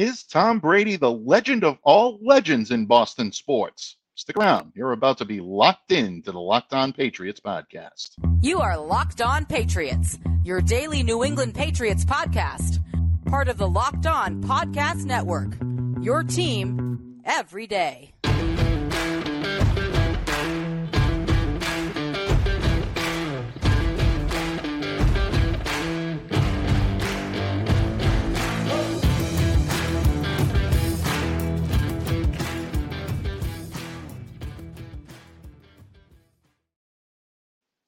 Is Tom Brady the legend of all legends in Boston sports? Stick around. You're about to be locked in to the Locked On Patriots podcast. You are Locked On Patriots, your daily New England Patriots podcast. Part of the Locked On Podcast Network. Your team every day.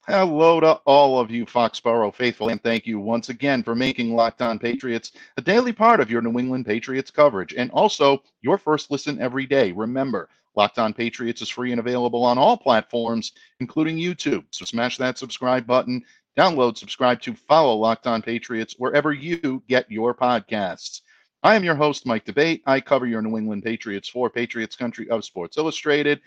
Hello to all of you Foxborough faithful, and thank you once again for making Locked On Patriots a daily part of your New England Patriots coverage, and also your first listen every day. Remember, Locked On Patriots is free and available on all platforms, including YouTube. So smash that subscribe button, download, subscribe to, follow Locked On Patriots wherever you get your podcasts. I am your host, Mike D'Abate. I cover your New England Patriots for Patriots Country of Sports Illustrated.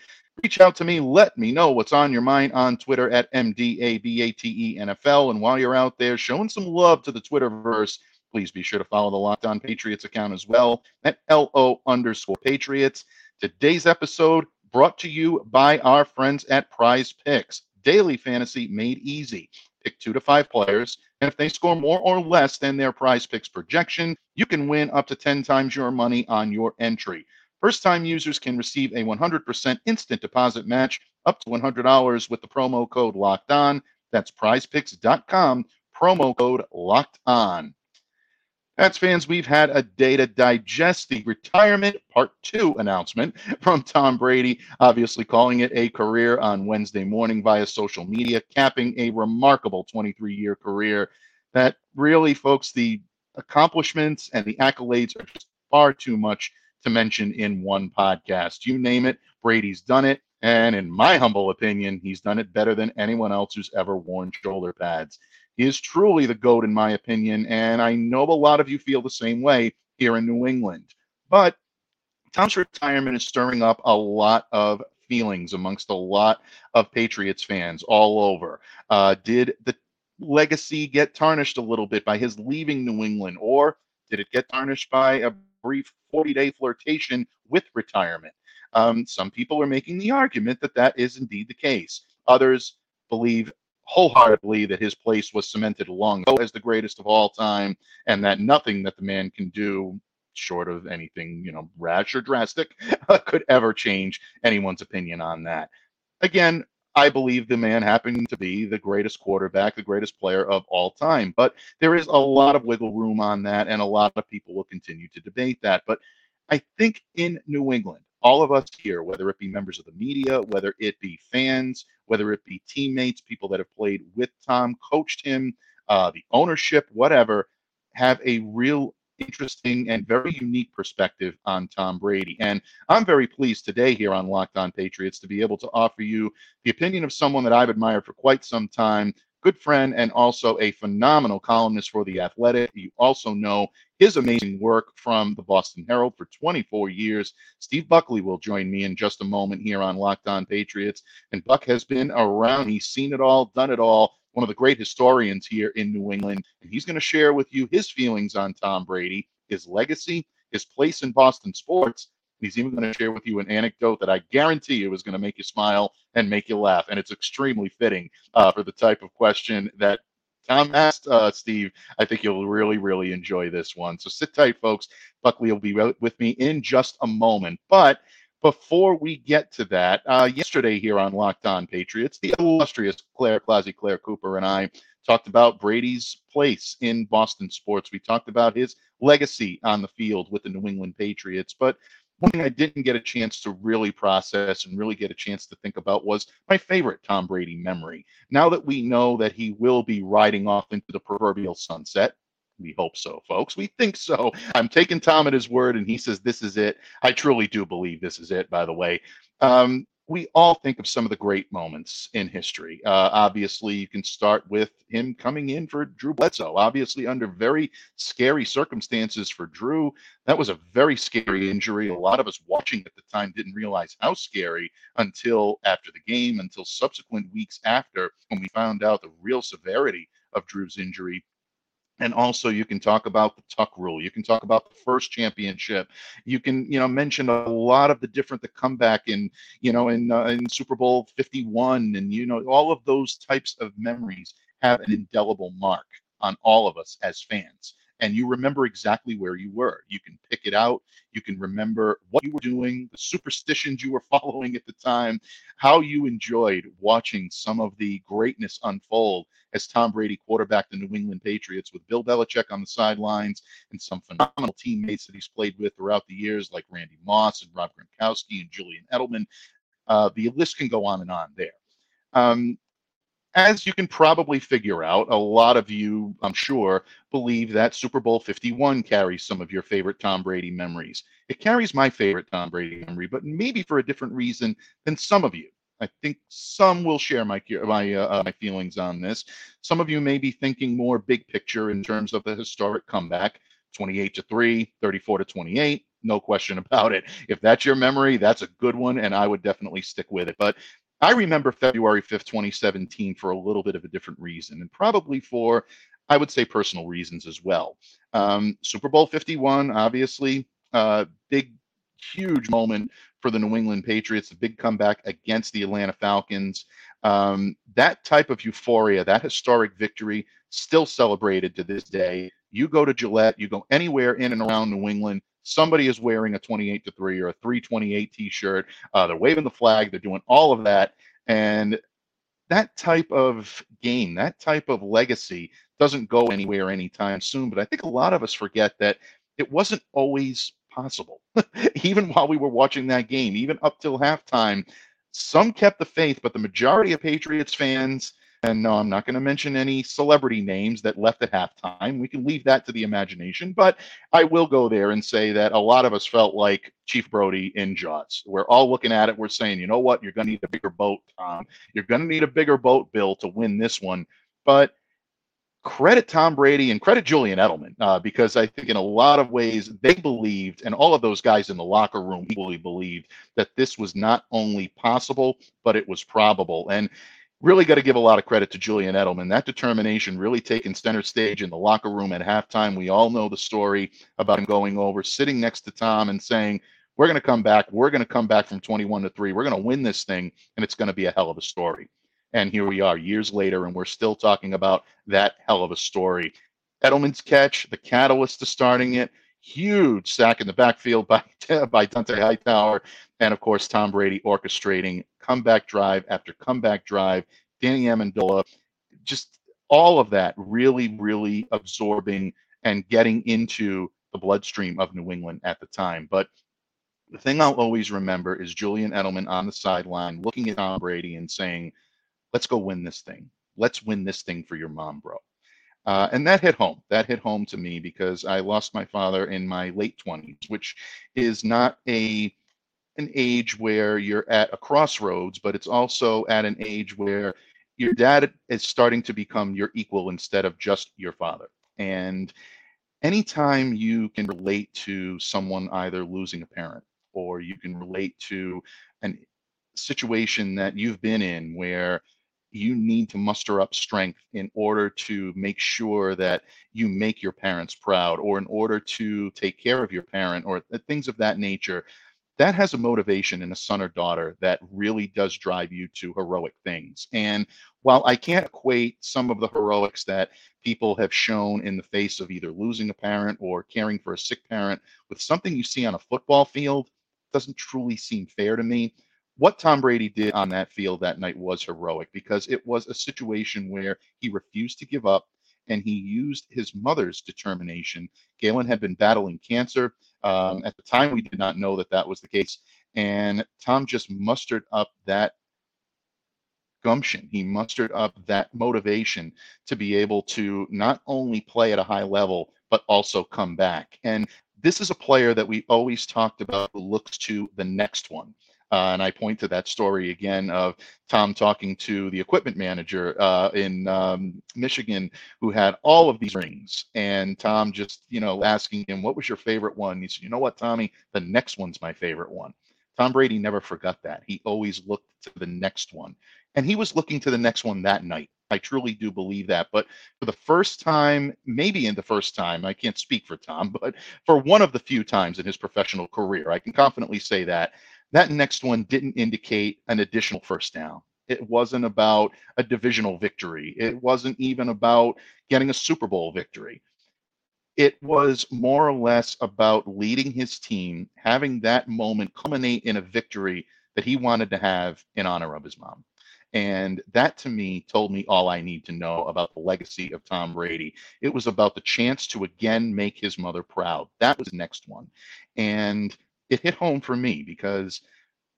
Reach out to me. Let me know what's on your mind on Twitter at MDABATE And while you're out there showing some love to the Twitterverse, please be sure to follow the Locked On Patriots account as well at LO underscore Patriots. Today's episode brought to you by our friends at Prize Picks. Daily fantasy made easy. Pick two to five players, and if they score more or less than their prize picks projection, you can win up to 10 times your money on your entry. First time users can receive a 100% instant deposit match up to $100 with the promo code locked on. That's prizepicks.com, promo code locked on. Pats fans, we've had a day to digest the retirement part two announcement from Tom Brady, obviously calling it a career on Wednesday morning via social media, capping a remarkable 23 year career that really, folks, the accomplishments and the accolades are just far too much to mention in one podcast. You name it, Brady's done it. And in my humble opinion, he's done it better than anyone else who's ever worn shoulder pads. Is truly the GOAT, in my opinion, and I know a lot of you feel the same way here in New England. But Tom's retirement is stirring up a lot of feelings amongst a lot of Patriots fans all over. Uh, did the legacy get tarnished a little bit by his leaving New England, or did it get tarnished by a brief 40 day flirtation with retirement? Um, some people are making the argument that that is indeed the case. Others believe wholeheartedly that his place was cemented long ago as the greatest of all time, and that nothing that the man can do, short of anything you know rash or drastic, could ever change anyone's opinion on that. Again, I believe the man happened to be the greatest quarterback, the greatest player of all time. But there is a lot of wiggle room on that, and a lot of people will continue to debate that. But I think in New England, all of us here, whether it be members of the media, whether it be fans, whether it be teammates, people that have played with Tom, coached him, uh, the ownership, whatever, have a real interesting and very unique perspective on Tom Brady. And I'm very pleased today here on Locked On Patriots to be able to offer you the opinion of someone that I've admired for quite some time, good friend, and also a phenomenal columnist for The Athletic. You also know his amazing work from the Boston Herald for 24 years. Steve Buckley will join me in just a moment here on Locked On Patriots. And Buck has been around, he's seen it all, done it all. One of the great historians here in New England. And he's going to share with you his feelings on Tom Brady, his legacy, his place in Boston sports, He's even going to share with you an anecdote that I guarantee you is going to make you smile and make you laugh. And it's extremely fitting uh, for the type of question that Tom asked uh, Steve. I think you'll really, really enjoy this one. So sit tight, folks. Buckley will be with me in just a moment. But before we get to that, uh, yesterday here on Locked On Patriots, the illustrious Claire Clausy, Claire Cooper, and I talked about Brady's place in Boston sports. We talked about his legacy on the field with the New England Patriots. But one thing I didn't get a chance to really process and really get a chance to think about was my favorite Tom Brady memory. Now that we know that he will be riding off into the proverbial sunset, we hope so, folks. We think so. I'm taking Tom at his word, and he says this is it. I truly do believe this is it, by the way. Um, we all think of some of the great moments in history. Uh, obviously, you can start with him coming in for Drew Bledsoe, obviously, under very scary circumstances for Drew. That was a very scary injury. A lot of us watching at the time didn't realize how scary until after the game, until subsequent weeks after, when we found out the real severity of Drew's injury. And also you can talk about the tuck rule. You can talk about the first championship. You can you know mention a lot of the different the comeback in you know in uh, in super bowl 51 and you know all of those types of memories have an indelible mark on all of us as fans and you remember exactly where you were. You can pick it out. You can remember what you were doing, the superstitions you were following at the time, how you enjoyed watching some of the greatness unfold as Tom Brady quarterbacked the New England Patriots with Bill Belichick on the sidelines and some phenomenal teammates that he's played with throughout the years, like Randy Moss and Rob Gronkowski and Julian Edelman. Uh, the list can go on and on there. Um, as you can probably figure out, a lot of you, I'm sure, believe that Super Bowl 51 carries some of your favorite Tom Brady memories. It carries my favorite Tom Brady memory, but maybe for a different reason than some of you. I think some will share my my uh, my feelings on this. Some of you may be thinking more big picture in terms of the historic comeback, 28 to 3, 34 to 28, no question about it. If that's your memory, that's a good one and I would definitely stick with it. But I remember February 5th, 2017 for a little bit of a different reason, and probably for, I would say, personal reasons as well. Um, Super Bowl 51, obviously, uh, big, huge moment for the New England Patriots, a big comeback against the Atlanta Falcons. Um, that type of euphoria, that historic victory, still celebrated to this day. You go to Gillette, you go anywhere in and around New England, somebody is wearing a 28 to 3 or a 328 t-shirt. Uh, they're waving the flag they're doing all of that and that type of game that type of legacy doesn't go anywhere anytime soon but i think a lot of us forget that it wasn't always possible. Even while we were watching that game even up till halftime some kept the faith but the majority of patriots fans and no, I'm not going to mention any celebrity names that left at halftime. We can leave that to the imagination. But I will go there and say that a lot of us felt like Chief Brody in Jaws. We're all looking at it. We're saying, you know what? You're going to need a bigger boat, Tom. You're going to need a bigger boat, Bill, to win this one. But credit Tom Brady and credit Julian Edelman uh, because I think in a lot of ways they believed, and all of those guys in the locker room equally believed that this was not only possible, but it was probable. And really got to give a lot of credit to Julian Edelman. That determination really taking center stage in the locker room at halftime. We all know the story about him going over, sitting next to Tom and saying, We're going to come back. We're going to come back from 21 to 3. We're going to win this thing, and it's going to be a hell of a story. And here we are years later, and we're still talking about that hell of a story. Edelman's catch, the catalyst to starting it, huge sack in the backfield by, by Dont'a Hightower, and of course, Tom Brady orchestrating comeback drive after comeback drive, Danny Amendola, just all of that really, really absorbing and getting into the bloodstream of New England at the time. But the thing I'll always remember is Julian Edelman on the sideline looking at Tom Brady and saying, let's go win this thing. Let's win this thing for your mom, bro. Uh, and that hit home. That hit home to me because I lost my father in my late 20s, which is not a an age where you're at a crossroads, but it's also at an age where your dad is starting to become your equal instead of just your father. And anytime you can relate to someone either losing a parent or you can relate to a situation that you've been in where you need to muster up strength in order to make sure that you make your parents proud or in order to take care of your parent or things of that nature that has a motivation in a son or daughter that really does drive you to heroic things. And while I can't equate some of the heroics that people have shown in the face of either losing a parent or caring for a sick parent with something you see on a football field, doesn't truly seem fair to me. What Tom Brady did on that field that night was heroic because it was a situation where he refused to give up and he used his mother's determination. Galynn had been battling cancer. Um, at the time, we did not know that that was the case. And Tom just mustered up that gumption. He mustered up that motivation to be able to not only play at a high level, but also come back. And this is a player that we always talked about who looks to the next one. Uh, and I point to that story again of Tom talking to the equipment manager uh, in um, Michigan who had all of these rings. And Tom just, you know, asking him, what was your favorite one? He said, you know what, Tommy, the next one's my favorite one. Tom Brady never forgot that. He always looked to the next one. And he was looking to the next one that night. I truly do believe that. But for the first time, maybe in the first time, I can't speak for Tom, but for one of the few times in his professional career, I can confidently say that that next one didn't indicate an additional first down. It wasn't about a divisional victory. It wasn't even about getting a Super Bowl victory. It was more or less about leading his team, having that moment culminate in a victory that he wanted to have in honor of his mom. And that to me told me all I need to know about the legacy of Tom Brady. It was about the chance to again make his mother proud. That was the next one. And it hit home for me because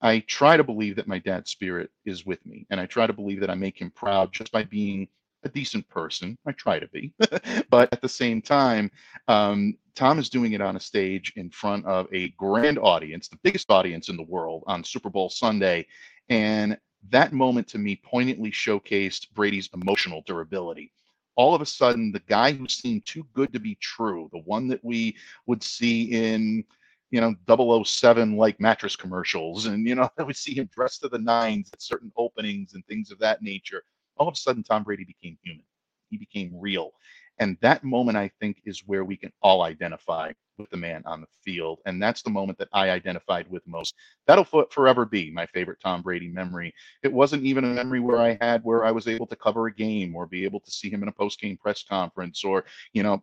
I try to believe that my dad's spirit is with me. And I try to believe that I make him proud just by being a decent person. I try to be. but at the same time, um, Tom is doing it on a stage in front of a grand audience, the biggest audience in the world on Super Bowl Sunday. And that moment to me poignantly showcased Brady's emotional durability. All of a sudden, the guy who seemed too good to be true, the one that we would see in, you know, 007 like mattress commercials, and, you know, we see him dressed to the nines at certain openings and things of that nature. All of a sudden, Tom Brady became human. He became real. And that moment, I think, is where we can all identify with the man on the field. And that's the moment that I identified with most. That'll forever be my favorite Tom Brady memory. It wasn't even a memory where I had where I was able to cover a game or be able to see him in a post game press conference or, you know,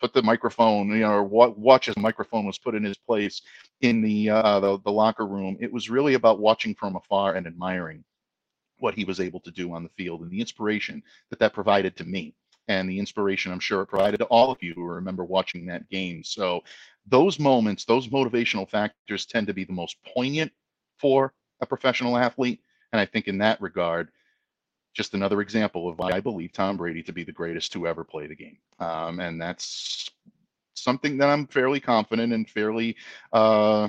put the microphone, you know, or watch as microphone was put in his place in the, uh, the the locker room. It was really about watching from afar and admiring what he was able to do on the field and the inspiration that that provided to me and the inspiration I'm sure it provided to all of you who remember watching that game. So those moments, those motivational factors tend to be the most poignant for a professional athlete. And I think in that regard, just another example of why I believe Tom Brady to be the greatest to ever play the game. Um, and that's something that I'm fairly confident and fairly uh,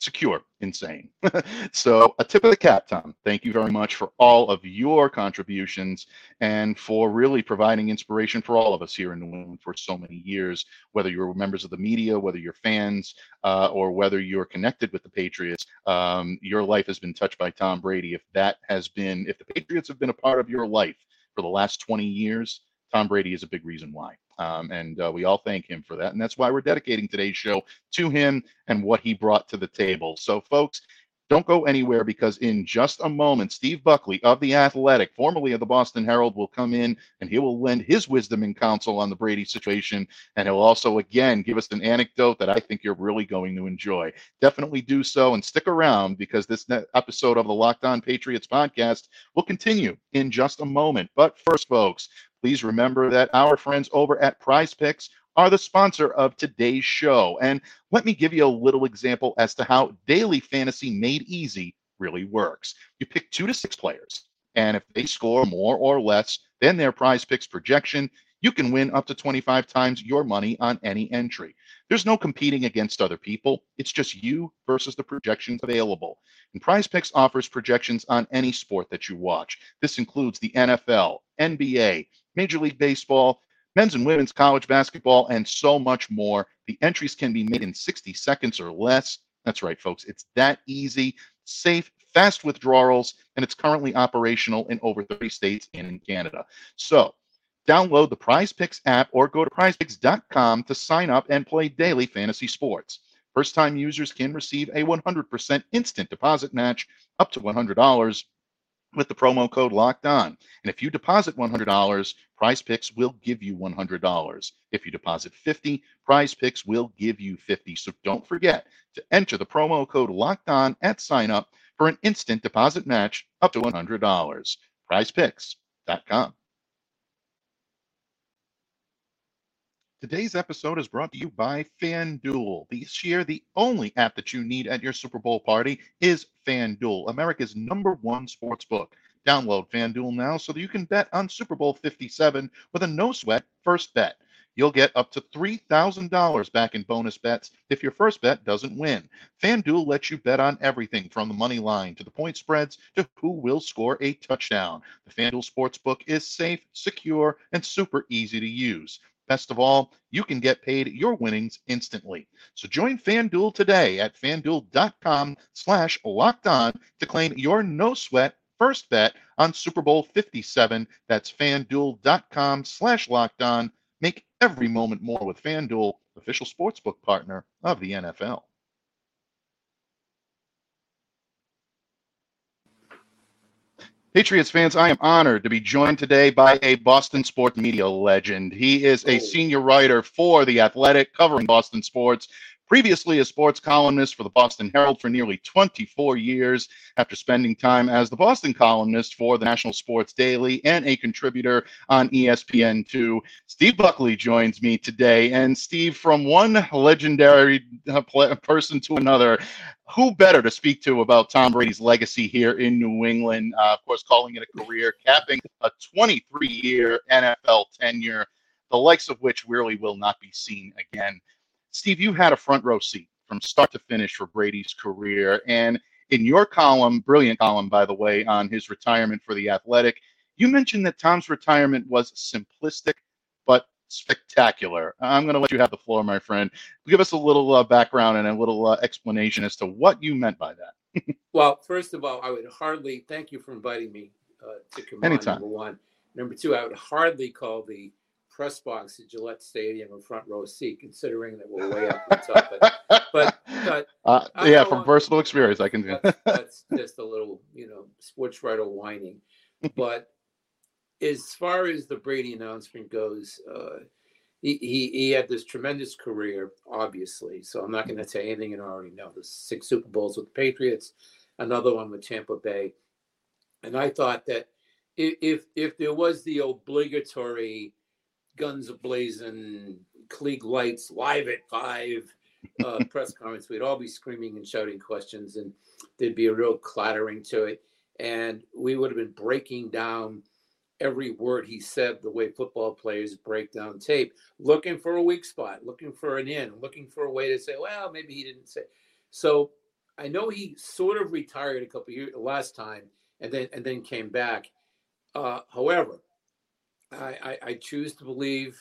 secure insane. so, a tip of the cap, Tom. Thank you very much for all of your contributions and for really providing inspiration for all of us here in New England for so many years, whether you're members of the media, whether you're fans, uh, or whether you're connected with the Patriots. Um, your life has been touched by Tom Brady. If that has been, if the Patriots have been a part of your life for the last 20 years, Tom Brady is a big reason why. Um, and uh, we all thank him for that. And that's why we're dedicating today's show to him and what he brought to the table. So, folks, don't go anywhere because in just a moment, Steve Buckley of The Athletic, formerly of the Boston Herald, will come in and he will lend his wisdom and counsel on the Brady situation. And he'll also, again, give us an anecdote that I think you're really going to enjoy. Definitely do so and stick around because this episode of the Locked On Patriots podcast will continue in just a moment. But first, folks, Please remember that our friends over at Prize Picks are the sponsor of today's show. And let me give you a little example as to how daily fantasy made easy really works. You pick two to six players, and if they score more or less than their prize picks projection, you can win up to 25 times your money on any entry. There's no competing against other people. It's just you versus the projections available. And Prize Picks offers projections on any sport that you watch. This includes the NFL, NBA, Major League Baseball, men's and women's college basketball, and so much more. The entries can be made in 60 seconds or less. That's right, folks. It's that easy, safe, fast withdrawals, and it's currently operational in over 30 states and in Canada. So, download the Prize Picks app or go to prizepicks.com to sign up and play daily fantasy sports. First time users can receive a 100% instant deposit match up to $100 with the promo code locked on. And if you deposit $100, Prize Picks will give you $100. If you deposit 50, Prize Picks will give you 50. So don't forget to enter the promo code locked on at sign up for an instant deposit match up to $100. PrizePicks.com. Today's episode is brought to you by FanDuel. This year, the only app that you need at your Super Bowl party is FanDuel, America's number one sports book. Download FanDuel now so that you can bet on Super Bowl 57 with a no sweat first bet. You'll get up to $3,000 back in bonus bets if your first bet doesn't win. FanDuel lets you bet on everything from the money line to the point spreads to who will score a touchdown. The FanDuel Sportsbook is safe, secure, and super easy to use. Best of all, you can get paid your winnings instantly. So join FanDuel today at fanduel.com slash locked on to claim your no sweat first bet on Super Bowl 57. That's fanduel.com slash locked on. Make every moment more with FanDuel, official sportsbook partner of the NFL. Patriots fans, I am honored to be joined today by a Boston sports media legend. He is a senior writer for The Athletic, covering Boston sports Previously a sports columnist for the Boston Herald for nearly 24 years, after spending time as the Boston columnist for the National Sports Daily and a contributor on ESPN2. Steve Buckley joins me today. And Steve, from one legendary uh, person to another, who better to speak to about Tom Brady's legacy here in New England? Uh, of course, calling it a career, capping a 23 year NFL tenure, the likes of which really will not be seen again. Steve, you had a front row seat from start to finish for Brady's career. And in your column, brilliant column, by the way, on his retirement for the Athletic, you mentioned that Tom's retirement was simplistic but spectacular. I'm going to let you have the floor, my friend. Give us a little uh, background and a little uh, explanation as to what you meant by that. well, first of all, I would hardly thank you for inviting me uh, to come Anytime. on. Number one, number two, I would hardly call the press box at Gillette Stadium a front row seat, considering that we're way up the top. But, but, but uh, yeah, from personal experience, I can. That's, that's just a little, you know, sports writer whining. But as far as the Brady announcement goes, uh, he, he, he had this tremendous career, obviously. So I'm not going to say anything you already know. The six Super Bowls with the Patriots, another one with Tampa Bay, and I thought that if if there was the obligatory guns ablazing, Klieg lights, live at five uh, press conference. We'd all be screaming and shouting questions, and there'd be a real clattering to it. And we would have been breaking down every word he said the way football players break down tape, looking for a weak spot, looking for an in, looking for a way to say, well, maybe he didn't say. So I know he sort of retired a couple years last time, and then and then came back. Uh, however, I, I, I choose to believe,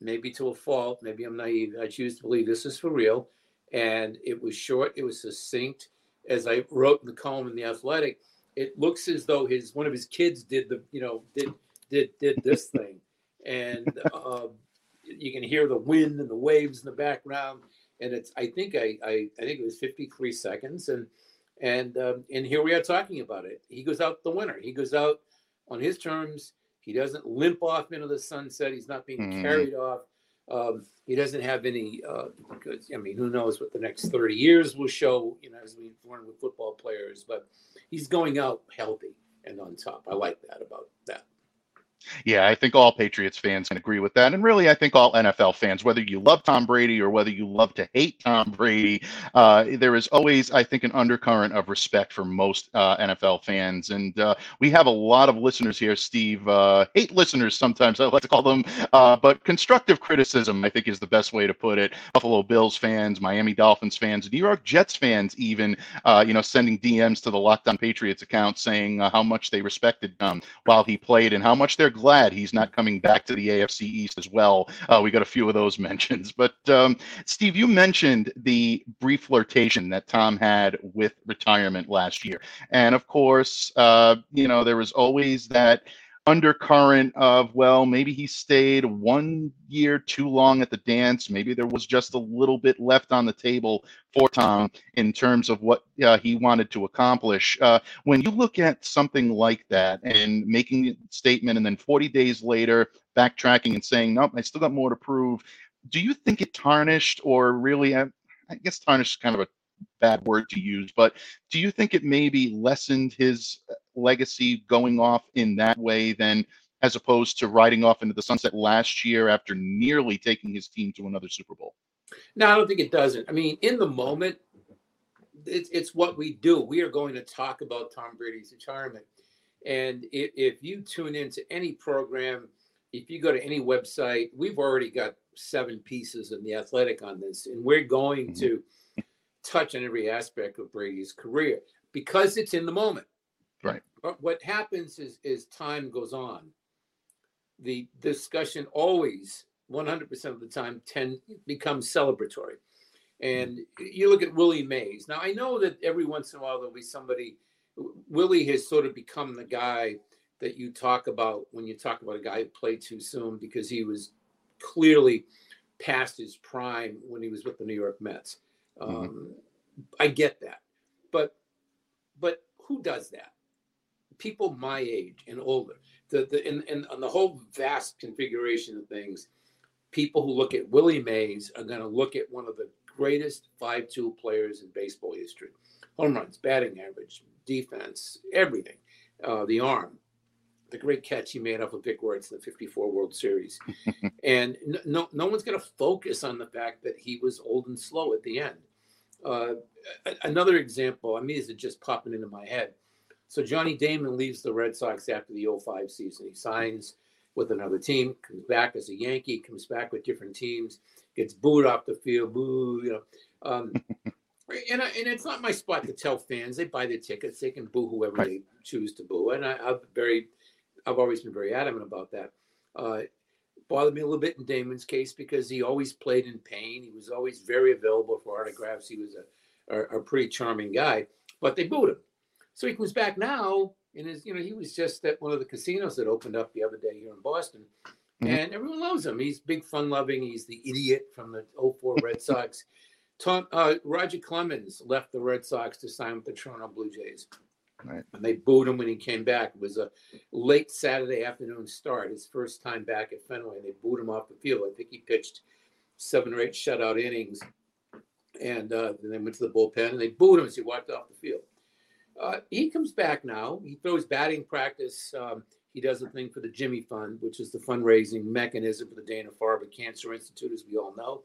maybe to a fault, maybe I'm naive. I choose to believe this is for real. And it was short, it was succinct. As I wrote in the column in the Athletic, it looks as though his one of his kids did the you know did did did this thing, and uh, you can hear the wind and the waves in the background. And it's I think I I, I think it was 53 seconds, and and um, and here we are talking about it. He goes out the winner. He goes out on his terms. He doesn't limp off into the sunset. He's not being mm-hmm. carried off. Um, he doesn't have any. Uh, I mean, who knows what the next thirty years will show? You know, as we've learned with football players, but he's going out healthy and on top. I like that about that. Yeah, I think all Patriots fans can agree with that. And really, I think all NFL fans, whether you love Tom Brady or whether you love to hate Tom Brady, uh, there is always, I think, an undercurrent of respect for most uh, NFL fans. And uh, we have a lot of listeners here, Steve. Uh, hate listeners, sometimes I like to call them, uh, but constructive criticism, I think, is the best way to put it. Buffalo Bills fans, Miami Dolphins fans, New York Jets fans, even, uh, you know, sending DMs to the Locked On Patriots account saying how much they respected him while he played and how much they're glad he's not coming back to the AFC East as well. Uh, we got a few of those mentions. But um, Steve, you mentioned the brief flirtation that Tom had with retirement last year. And of course, uh, you know, there was always that undercurrent of well maybe he stayed one year too long at the dance. Maybe there was just a little bit left on the table for tom in terms of what uh, he wanted to accomplish. Uh, when you look at something like that and making a statement and then 40 days later backtracking and saying nope i still got more to prove do you think it tarnished or really uh, i guess tarnished is kind of a bad word to use, but do you think it maybe lessened his legacy going off in that way than as opposed to riding off into the sunset last year after nearly taking his team to another Super Bowl? No, I don't think it doesn't. I mean, in the moment, it's, it's what we do. We are going to talk about Tom Brady's retirement. And if, if you tune into any program, if you go to any website, we've already got seven pieces in the athletic on this, and we're going mm-hmm. to touch on every aspect of Brady's career because it's in the moment. Right. But what happens is, as time goes on, the discussion always, 100% of the time, tend becomes celebratory. And you look at Willie Mays. Now, I know that every once in a while there'll be somebody Willie has sort of become the guy that you talk about when you talk about a guy who played too soon because he was clearly past his prime when he was with the New York Mets. Mm-hmm. Um, I get that, but but who does that? People my age and older. The the and, and on the whole vast configuration of things, people who look at Willie Mays are going to look at one of the greatest five-tool players in baseball history. Home runs, batting average, defense, everything. Uh, the arm, the great catch he made off of Vic Wertz in the 54 World Series. and no, no one's going to focus on the fact that he was old and slow at the end. Uh, another example, I mean, is it just popping into my head? So Johnny Damon leaves the Red Sox after the 05 season. He signs with another team, comes back as a Yankee, comes back with different teams, gets booed off the field, boo, you know. Um, and, I, and it's not my spot to tell fans they buy the tickets, they can boo whoever right. they choose to boo. And I, I'm very I've always been very adamant about that. Uh, bothered me a little bit in Damon's case because he always played in pain. He was always very available for autographs. He was a, a, a pretty charming guy, but they booed him. So he comes back now and is, you know, he was just at one of the casinos that opened up the other day here in Boston. Mm-hmm. And everyone loves him. He's big, fun loving. He's the idiot from the 04 Red Sox. Tom, uh, Roger Clemens left the Red Sox to sign with the Toronto Blue Jays. Right. And they booed him when he came back. It was a late Saturday afternoon start, his first time back at Fenway. And they booed him off the field. I think he pitched seven or eight shutout innings. And uh, then they went to the bullpen and they booed him as he walked off the field. Uh, he comes back now. He throws batting practice. Um, he does a thing for the Jimmy Fund, which is the fundraising mechanism for the Dana Farber Cancer Institute, as we all know.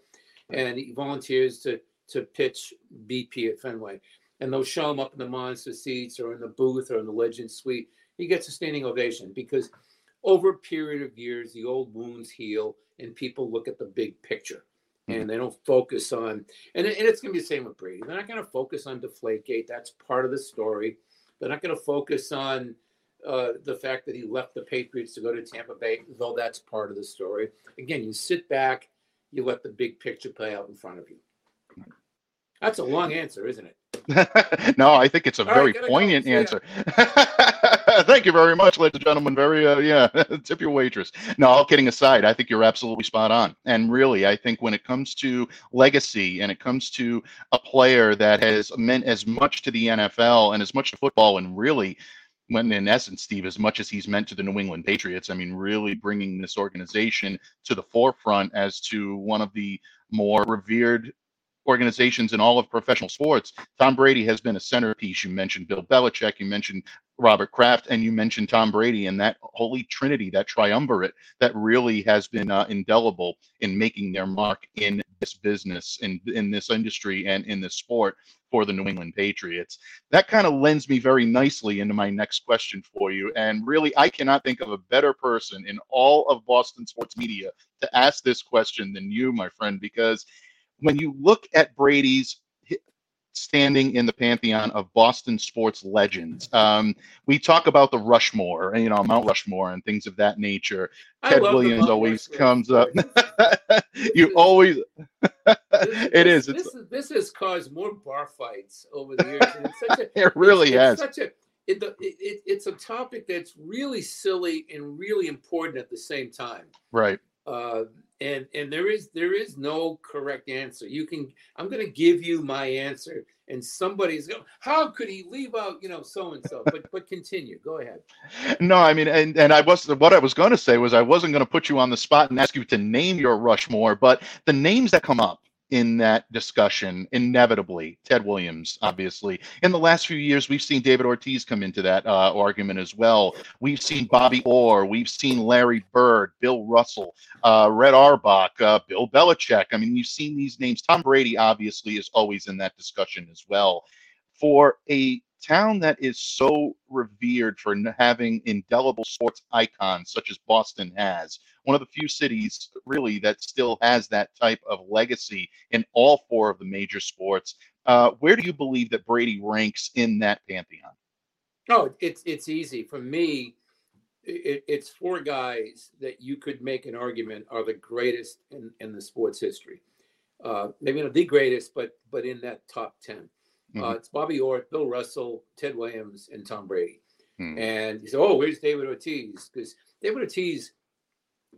And he volunteers to to pitch BP at Fenway and they'll show him up in the monster seats or in the booth or in the legend suite. He gets a standing ovation because over a period of years, the old wounds heal and people look at the big picture and they don't focus on, and, and it's going to be the same with Brady. They're not going to focus on Deflategate. That's part of the story. They're not going to focus on uh, the fact that he left the Patriots to go to Tampa Bay, though that's part of the story. Again, you sit back, you let the big picture play out in front of you. That's a long answer, isn't it? no, I think it's a All very right, poignant go. answer. Thank you very much, ladies and gentlemen. Very, uh, yeah, tip your waitress. No, all kidding aside, I think you're absolutely spot on. And really, I think when it comes to legacy and it comes to a player that has meant as much to the NFL and as much to football and really when in essence, Steve, as much as he's meant to the New England Patriots, I mean, really bringing this organization to the forefront as to one of the more revered organizations in all of professional sports. Tom Brady has been a centerpiece. You mentioned Bill Belichick, you mentioned Robert Kraft, and you mentioned Tom Brady, and that holy trinity, that triumvirate, that really has been uh, indelible in making their mark in this business, in in this industry, and in this sport for the New England Patriots. That kind of lends me very nicely into my next question for you. And really, I cannot think of a better person in all of Boston sports media to ask this question than you, my friend, because when you look at Brady's standing in the pantheon of Boston sports legends. Um, we talk about the Rushmore, you know, Mount Rushmore and things of that nature. Ted Williams always Rushmore. comes up. you always. it is. This, this, this, has caused more bar fights over the years. A, it really it's, has. It's such a, it, it, it's a topic that's really silly and really important at the same time. Right. Uh, and and there is there is no correct answer. You can i'm going to give you my answer and somebody's going how could he leave out you know so and so but but continue go ahead. No i mean and and i was what i was going to say was i wasn't going to put you on the spot and ask you to name your rushmore but the names that come up in that discussion inevitably ted williams obviously. In the last few years we've seen david ortiz come into that uh, argument as well. We've seen bobby orr. We've seen larry bird bill russell uh, red auerbach uh, bill belichick. I mean you've seen these names. Tom brady obviously is always in that discussion as well. For a town that is so revered for having indelible sports icons such as Boston has, one of the few cities really that still has that type of legacy in all four of the major sports. Uh, where do you believe that Brady ranks in that pantheon? Oh, it's it's easy for me. It, it's four guys that you could make an argument are the greatest in, in the sports history. Uh, maybe not the greatest, but but in that top ten. Uh, Mhm. it's Bobby Orr, Bill Russell, Ted Williams, and Tom Brady. Hmm. And he said, "Oh, where's David Ortiz?" Because David Ortiz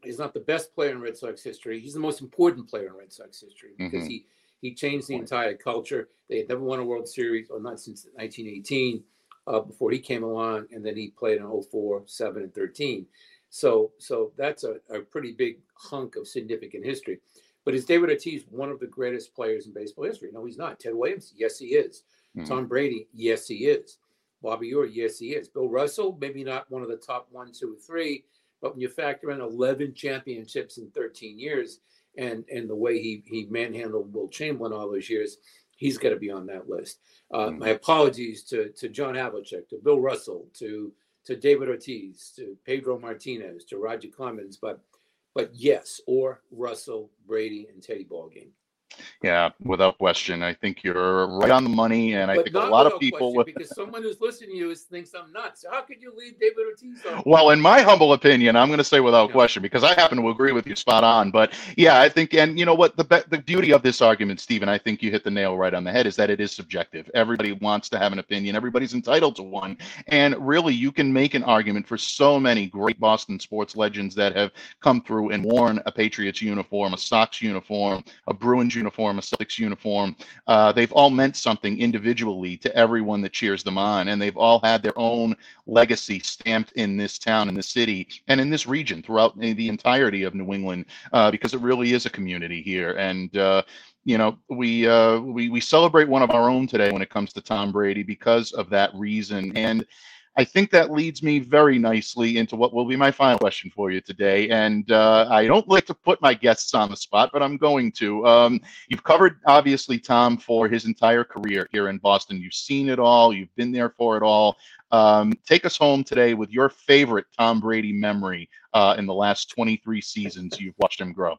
is not the best player in Red Sox history. He's the most important player in Red Sox history because Mhm. he he changed the entire culture. They had never won a World Series, or not since 1918, uh, before he came along, and then he played in 04, 7, and 13. So so that's a, a pretty big hunk of significant history. But is David Ortiz one of the greatest players in baseball history? No, he's not. Ted Williams, yes, he is. Mhm. Tom Brady, yes, he is. Bobby Orr, yes, he is. Bill Russell, maybe not one of the top one, two, or three, but when you factor in 11 championships in 13 years and and the way he he manhandled Wilt Chamberlain all those years, he's got to be on that list. Uh, Mhm. My apologies to to John Havlicek, to Bill Russell, to to David Ortiz, to Pedro Martinez, to Roger Clemens, but but yes, Orr Russell, Brady, and Teddy Ballgame. Yeah, without question. I think you're right on the money, and I But think a lot of people. because someone who's listening to you is, thinks I'm nuts. How could you leave David Ortiz? Well, in my humble opinion, I'm going to say without Yeah. question because I happen to agree with you spot on. But yeah, I think, and you know what, the be- the beauty of this argument, Stephen, I think you hit the nail right on the head, is that it is subjective. Everybody wants to have an opinion. Everybody's entitled to one, and really, you can make an argument for so many great Boston sports legends that have come through and worn a Patriots uniform, a Sox uniform, a Bruins uniform, a Celtics uniform. Uh, they've all meant something individually to everyone that cheers them on, and they've all had their own legacy stamped in this town, in this city, and in this region throughout the entirety of New England, uh, because it really is a community here. And uh, you know, we uh, we we celebrate one of our own today when it comes to Tom Brady because of that reason. And I think that leads me very nicely into what will be my final question for you today. And uh, I don't like to put my guests on the spot, but I'm going to. Um, you've covered, obviously, Tom, for his entire career here in Boston. You've seen it all, you've been there for it all. Um, take us home today with your favorite Tom Brady memory uh, in the last 23 seasons you've watched him grow.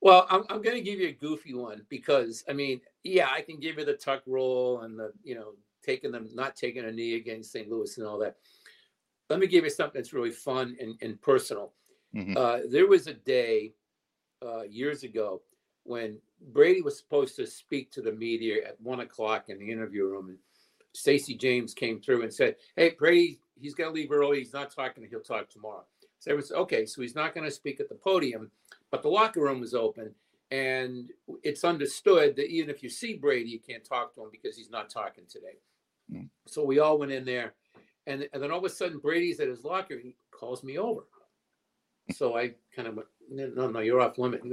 Well, I'm, I'm going to give you a goofy one because I mean, yeah, I can give you the tuck rule and the you know taking them not taking a knee against St. Louis and all that. Let me give you something that's really fun and, and personal. Mhm. Uh, there was a day uh, years ago when Brady was supposed to speak to the media at one o'clock in the interview room, and Stacey James came through and said, "Hey, Brady, he's going to leave early. He's not talking. He'll talk tomorrow." So it was okay. So he's not going to speak at the podium, but the locker room was open, and it's understood that even if you see Brady, you can't talk to him because he's not talking today. Mm. So we all went in there, and, and then all of a sudden Brady's at his locker. He calls me over. So I kind of went, no, no, you're off limit. He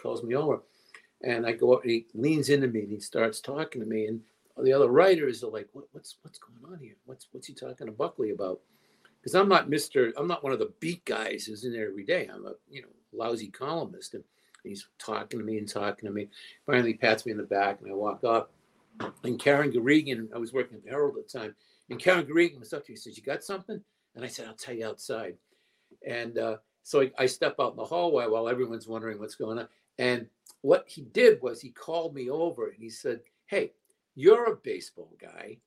calls me over, and I go up and he leans into me and he starts talking to me, and the other writers are like, what, what's what's going on here? What's what's he talking to Buckley about? Because I'm not Mister, I'm not one of the beat guys who's in there every day. I'm a you know lousy columnist, and he's talking to me and talking to me. Finally, he pats me in the back, and I walk up, and Karen Guregian, I was working at the Herald at the time, and Karen Guregian was up to me. He says, "You got something?" And I said, "I'll tell you outside." And uh, so I, I step out in the hallway while everyone's wondering what's going on. And what he did was he called me over and he said, Hey, you're a baseball guy.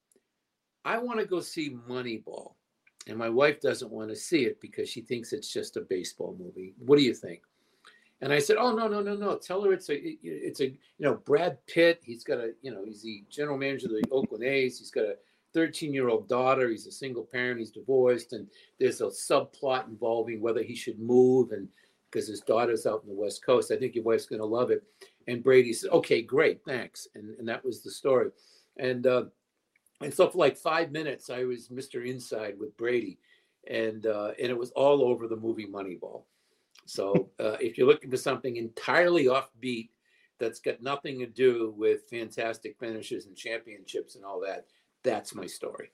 I want to go see Moneyball. And my wife doesn't want to see it because she thinks it's just a baseball movie. What do you think? And I said, "Oh no, no, no, no! Tell her it's a, it- it's a, you know, Brad Pitt. He's got a, you know, he's the general manager of the Oakland A's. He's got a 13-year-old daughter. He's a single parent. He's divorced, and there's a subplot involving whether he should move and because his daughter's out in the West Coast. I think your wife's going to love it. And Brady said, "Okay, great, thanks." And and that was the story. And uh, and so for like five minutes, I was Mr. Inside with Brady, and uh, and it was all over the movie Moneyball. So uh, if you're looking for something entirely offbeat that's got nothing to do with fantastic finishes and championships and all that, that's my story.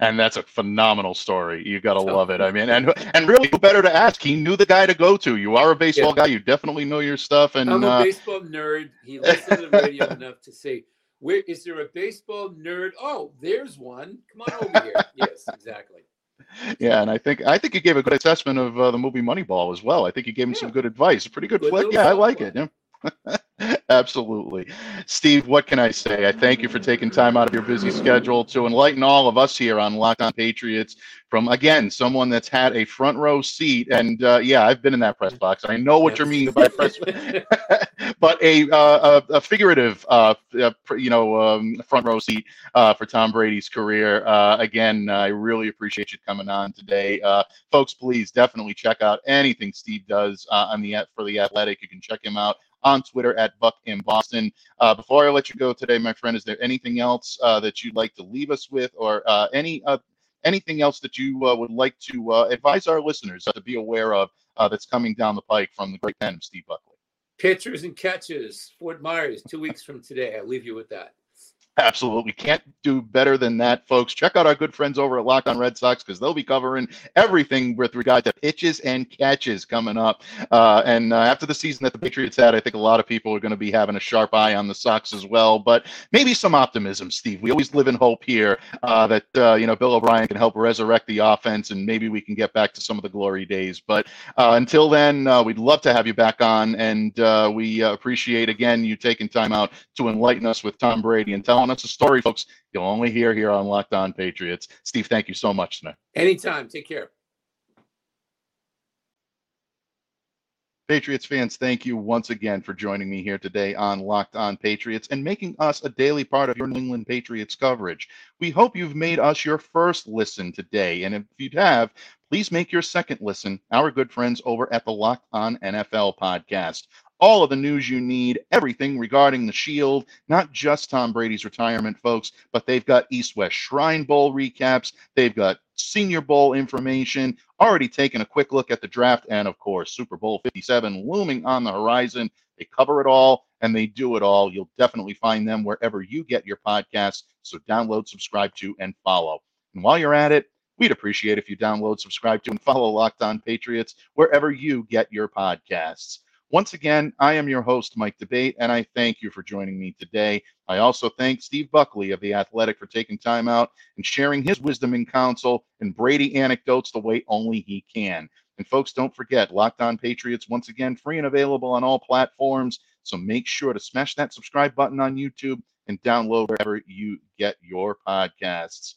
And that's a phenomenal story. You got to So- love it. I mean, and and really, better to ask? He knew the guy to go to. You are a baseball guy. You definitely know your stuff. And I'm a uh, baseball nerd. He listens to the radio enough to say, "Where is there a baseball nerd? Oh, there's one. Come on over here." Yes, exactly. Yeah, and I think I think you gave a good assessment of uh, the movie Moneyball as well. I think you gave him some good advice. A pretty good, Good flick. Yeah, I like it. Yeah. Absolutely. Steve, what can I say? I thank you for taking time out of your busy schedule to enlighten all of us here on Locked On Patriots from, again, someone that's had a front row seat. And uh, yeah, I've been in that press box. I know what Yeah. you mean by press. but a uh, a, a, figurative, uh, uh you know, um, front row seat uh, for Tom Brady's career. Uh, again, I really appreciate you coming on today, folks. Please definitely check out anything Steve does on the for the Athletic. You can check him out on Twitter at Buck in Boston. Uh, before I let you go today, my friend, is there anything else uh, that you'd like to leave us with, or uh, any anything else that you would like to advise our listeners to be aware of that's coming down the pike from the great pen of Steve Buckley? Pitchers and catches, Fort Myers, two weeks from today. I'll leave you with that. Absolutely. we Can't do better than that, folks. Check out our good friends over at Locked on Red Sox because they'll be covering everything with regard to pitches and catches coming up. Uh, and uh, after the season that the Patriots had, I think a lot of people are going to be having a sharp eye on the Sox as well. But maybe some optimism, Steve. We always live in hope here uh, that, uh, you know, Bill O'Brien can help resurrect the offense and maybe we can get back to some of the glory days. But uh, until then, uh, we'd love to have you back on. And we appreciate, again, you taking time out to enlighten us with Tom Brady and telling us a story, folks, you'll only hear here on Locked On Patriots. Steve, thank you so much tonight. Anytime. Take care. Patriots fans, thank you once again for joining me here today on Locked On Patriots and making us a daily part of your New England Patriots coverage. We hope you've made us your first listen today. And if you have, please make your second listen our good friends over at the Locked On NFL podcast all of the news you need, everything regarding the Shield, not just Tom Brady's retirement, folks, but they've got East West Shrine Bowl recaps, they've got Senior Bowl information, already taken a quick look at the draft, and of course, Super Bowl 57 looming on the horizon. They cover it all and they do it all. You'll definitely find them wherever you get your podcasts. So download, subscribe to, and follow. And while you're at it, we'd appreciate if you download, subscribe to, and follow Locked On Patriots wherever you get your podcasts. Once again, I am your host, Mike D'Abate, and I thank you for joining me today. I also thank Steve Buckley of The Athletic for taking time out and sharing his wisdom and counsel and Brady anecdotes the way only he can. And folks, don't forget, Locked On Patriots, once again, free and available on all platforms. So make sure to smash that subscribe button on YouTube and download wherever you get your podcasts.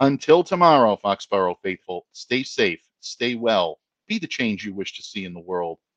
Until tomorrow, Foxborough faithful, stay safe, stay well, be the change you wish to see in the world